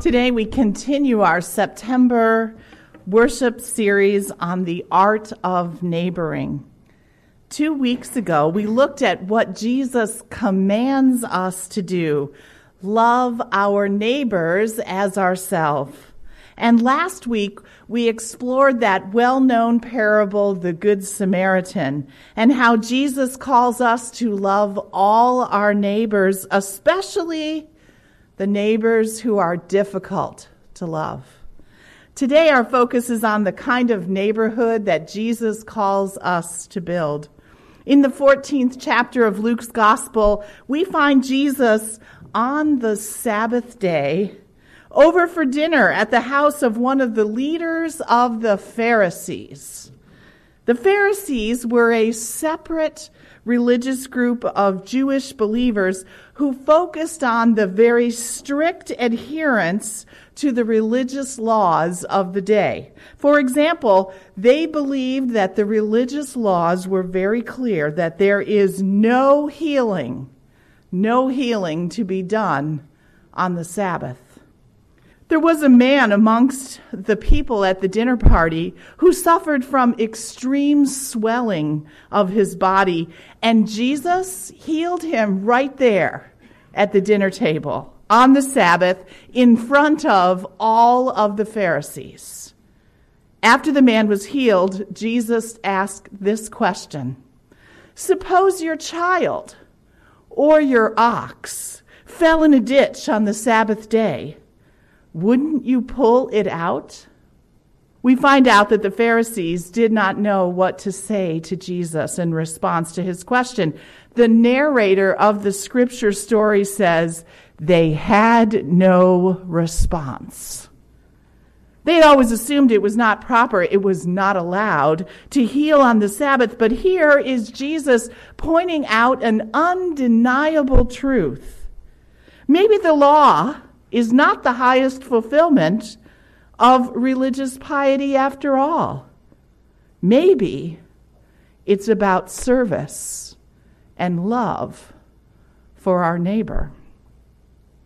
Today we continue our September worship series on the art of neighboring. Two weeks ago, we looked at what Jesus commands us to do love our neighbors as ourselves. And last week, we explored that well known parable, the Good Samaritan, and how Jesus calls us to love all our neighbors, especially the neighbors who are difficult to love. Today, our focus is on the kind of neighborhood that Jesus calls us to build. In the 14th chapter of Luke's Gospel, we find Jesus on the Sabbath day over for dinner at the house of one of the leaders of the Pharisees. The Pharisees were a separate religious group of Jewish believers who focused on the very strict adherence to the religious laws of the day. For example, they believed that the religious laws were very clear that there is no healing, no healing to be done on the Sabbath. There was a man amongst the people at the dinner party who suffered from extreme swelling of his body, and Jesus healed him right there at the dinner table on the Sabbath in front of all of the Pharisees. After the man was healed, Jesus asked this question Suppose your child or your ox fell in a ditch on the Sabbath day wouldn't you pull it out? We find out that the Pharisees did not know what to say to Jesus in response to his question. The narrator of the scripture story says they had no response. They had always assumed it was not proper, it was not allowed to heal on the Sabbath, but here is Jesus pointing out an undeniable truth. Maybe the law is not the highest fulfillment of religious piety after all. Maybe it's about service and love for our neighbor.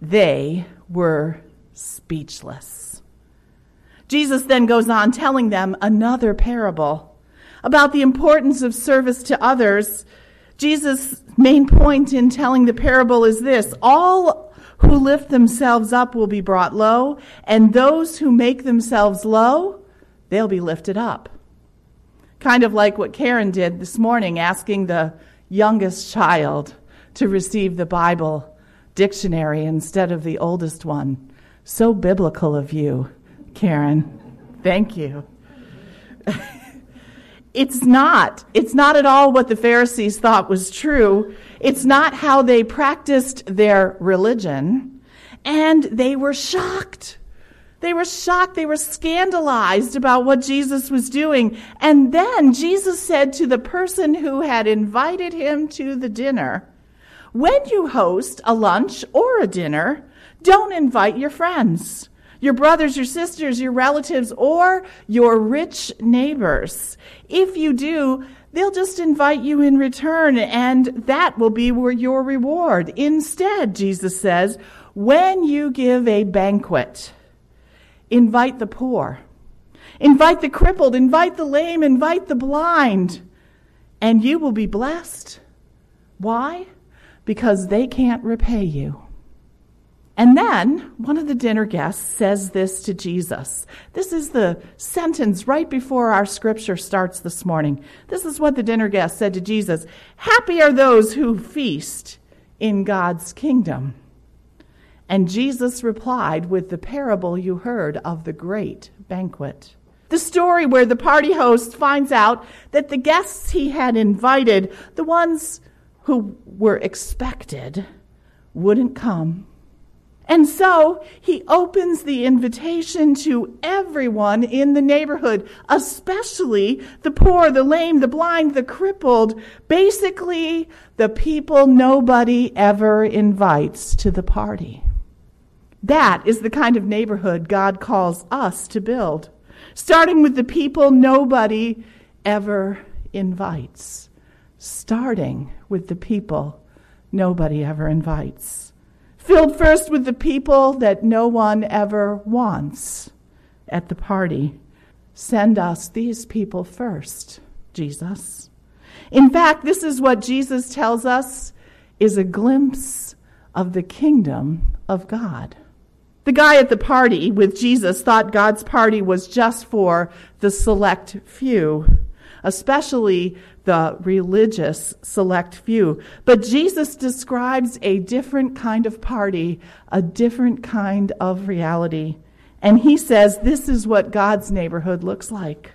They were speechless. Jesus then goes on telling them another parable about the importance of service to others. Jesus' main point in telling the parable is this all who lift themselves up will be brought low, and those who make themselves low, they'll be lifted up. Kind of like what Karen did this morning, asking the youngest child to receive the Bible dictionary instead of the oldest one. So biblical of you, Karen. Thank you. it's not. It's not at all what the Pharisees thought was true. It's not how they practiced their religion. And they were shocked. They were shocked. They were scandalized about what Jesus was doing. And then Jesus said to the person who had invited him to the dinner, when you host a lunch or a dinner, don't invite your friends, your brothers, your sisters, your relatives, or your rich neighbors. If you do, they'll just invite you in return, and that will be your reward. Instead, Jesus says, when you give a banquet, invite the poor, invite the crippled, invite the lame, invite the blind, and you will be blessed. Why? Because they can't repay you. And then one of the dinner guests says this to Jesus. This is the sentence right before our scripture starts this morning. This is what the dinner guest said to Jesus Happy are those who feast in God's kingdom. And Jesus replied with the parable you heard of the great banquet. The story where the party host finds out that the guests he had invited, the ones who were expected, wouldn't come and so he opens the invitation to everyone in the neighborhood, especially the poor, the lame, the blind, the crippled, basically the people nobody ever invites to the party. That is the kind of neighborhood God calls us to build, starting with the people nobody ever invites, starting with the people nobody ever invites. Filled first with the people that no one ever wants at the party. Send us these people first, Jesus. In fact, this is what Jesus tells us is a glimpse of the kingdom of God. The guy at the party with Jesus thought God's party was just for the select few, especially the religious select few. But Jesus describes a different kind of party, a different kind of reality. And he says this is what God's neighborhood looks like.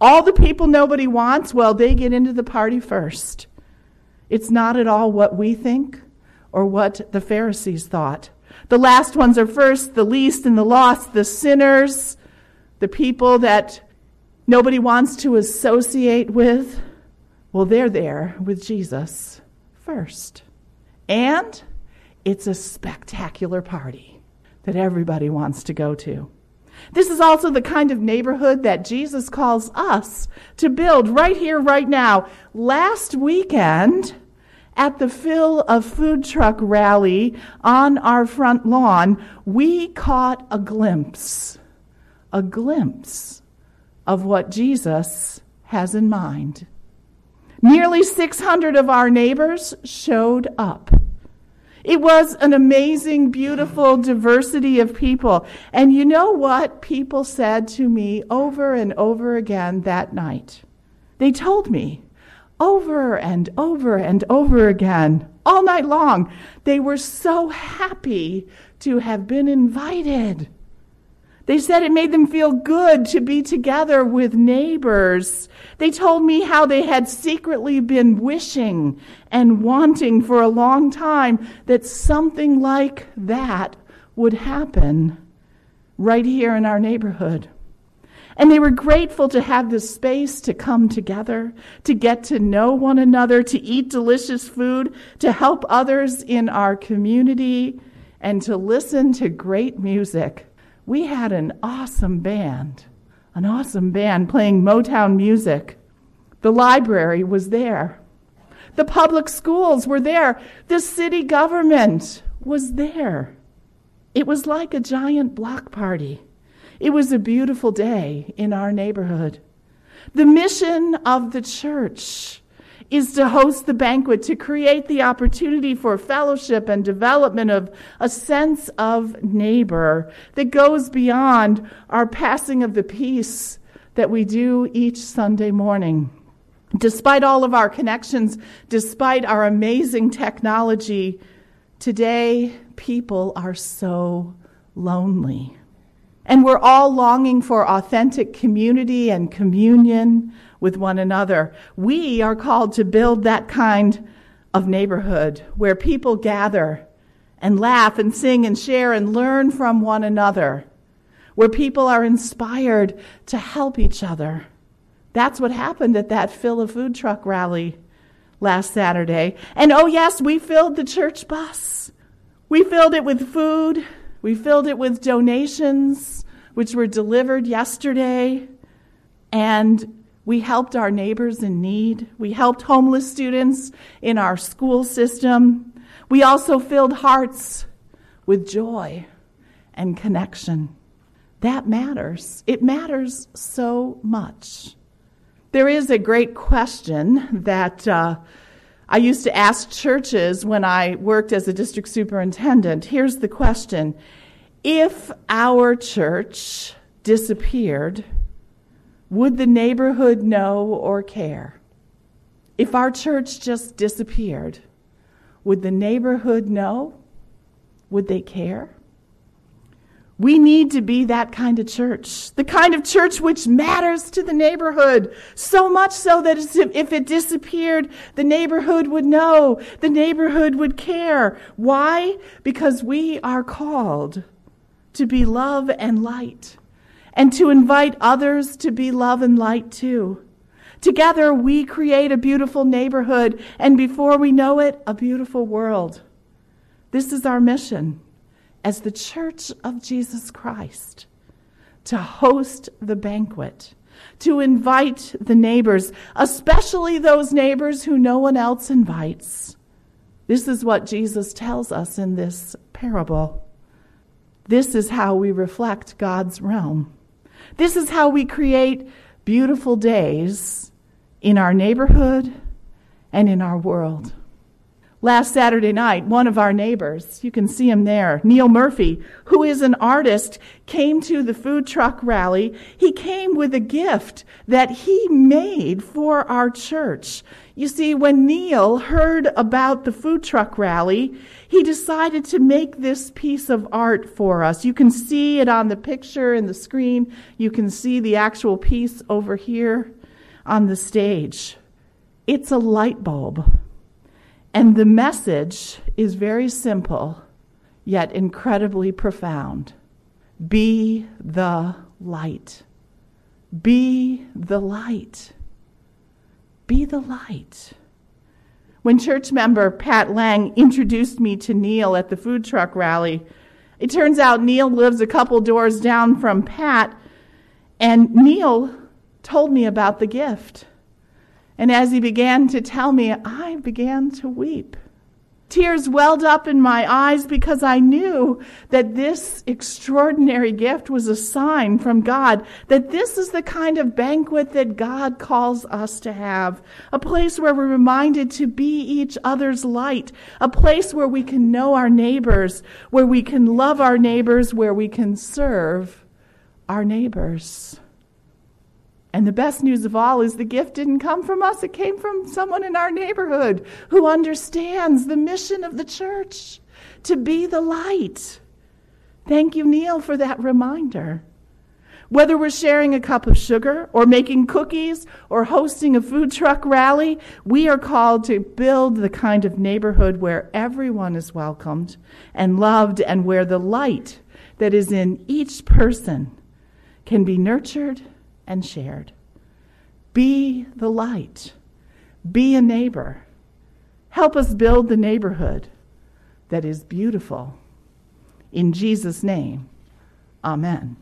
All the people nobody wants, well, they get into the party first. It's not at all what we think or what the Pharisees thought. The last ones are first, the least and the lost, the sinners, the people that nobody wants to associate with. Well, they're there with Jesus first. And it's a spectacular party that everybody wants to go to. This is also the kind of neighborhood that Jesus calls us to build right here, right now. Last weekend, at the Fill a Food Truck rally on our front lawn, we caught a glimpse, a glimpse of what Jesus has in mind. Nearly 600 of our neighbors showed up. It was an amazing, beautiful diversity of people. And you know what people said to me over and over again that night? They told me over and over and over again, all night long, they were so happy to have been invited. They said it made them feel good to be together with neighbors. They told me how they had secretly been wishing and wanting for a long time that something like that would happen right here in our neighborhood. And they were grateful to have the space to come together, to get to know one another, to eat delicious food, to help others in our community, and to listen to great music we had an awesome band, an awesome band playing Motown music. The library was there. The public schools were there. The city government was there. It was like a giant block party. It was a beautiful day in our neighborhood. The mission of the church is to host the banquet, to create the opportunity for fellowship and development of a sense of neighbor that goes beyond our passing of the peace that we do each Sunday morning. Despite all of our connections, despite our amazing technology, today people are so lonely. And we're all longing for authentic community and communion with one another. We are called to build that kind of neighborhood where people gather and laugh and sing and share and learn from one another, where people are inspired to help each other. That's what happened at that Fill a Food Truck rally last Saturday. And oh, yes, we filled the church bus. We filled it with food. We filled it with donations, which were delivered yesterday. And we helped our neighbors in need. We helped homeless students in our school system. We also filled hearts with joy and connection. That matters. It matters so much. There is a great question that uh, I used to ask churches when I worked as a district superintendent. Here's the question If our church disappeared, would the neighborhood know or care? If our church just disappeared, would the neighborhood know? Would they care? We need to be that kind of church, the kind of church which matters to the neighborhood, so much so that if it disappeared, the neighborhood would know, the neighborhood would care. Why? Because we are called to be love and light and to invite others to be love and light too. Together, we create a beautiful neighborhood, and before we know it, a beautiful world. This is our mission as the Church of Jesus Christ to host the banquet, to invite the neighbors, especially those neighbors who no one else invites, This is what Jesus tells us in this parable. This is how we reflect God's realm. This is how we create beautiful days in our neighborhood and in our world. Last Saturday night, one of our neighbors, you can see him there, Neil Murphy, who is an artist, came to the food truck rally. He came with a gift that he made for our church. You see, when Neil heard about the food truck rally, he decided to make this piece of art for us. You can see it on the picture in the screen. You can see the actual piece over here on the stage. It's a light bulb. And the message is very simple, yet incredibly profound. Be the light. Be the light. Be the light. When church member Pat Lang introduced me to Neil at the food truck rally, it turns out Neil lives a couple doors down from Pat, and Neil told me about the gift. And as he began to tell me, I began to weep. Tears welled up in my eyes because I knew that this extraordinary gift was a sign from God that this is the kind of banquet that God calls us to have. A place where we're reminded to be each other's light. A place where we can know our neighbors, where we can love our neighbors, where we can serve our neighbors. And the best news of all is the gift didn't come from us, it came from someone in our neighborhood who understands the mission of the church to be the light. Thank you, Neil, for that reminder. Whether we're sharing a cup of sugar or making cookies or hosting a food truck rally, we are called to build the kind of neighborhood where everyone is welcomed and loved and where the light that is in each person can be nurtured and shared. Be the light. Be a neighbor. Help us build the neighborhood that is beautiful. In Jesus' name, amen.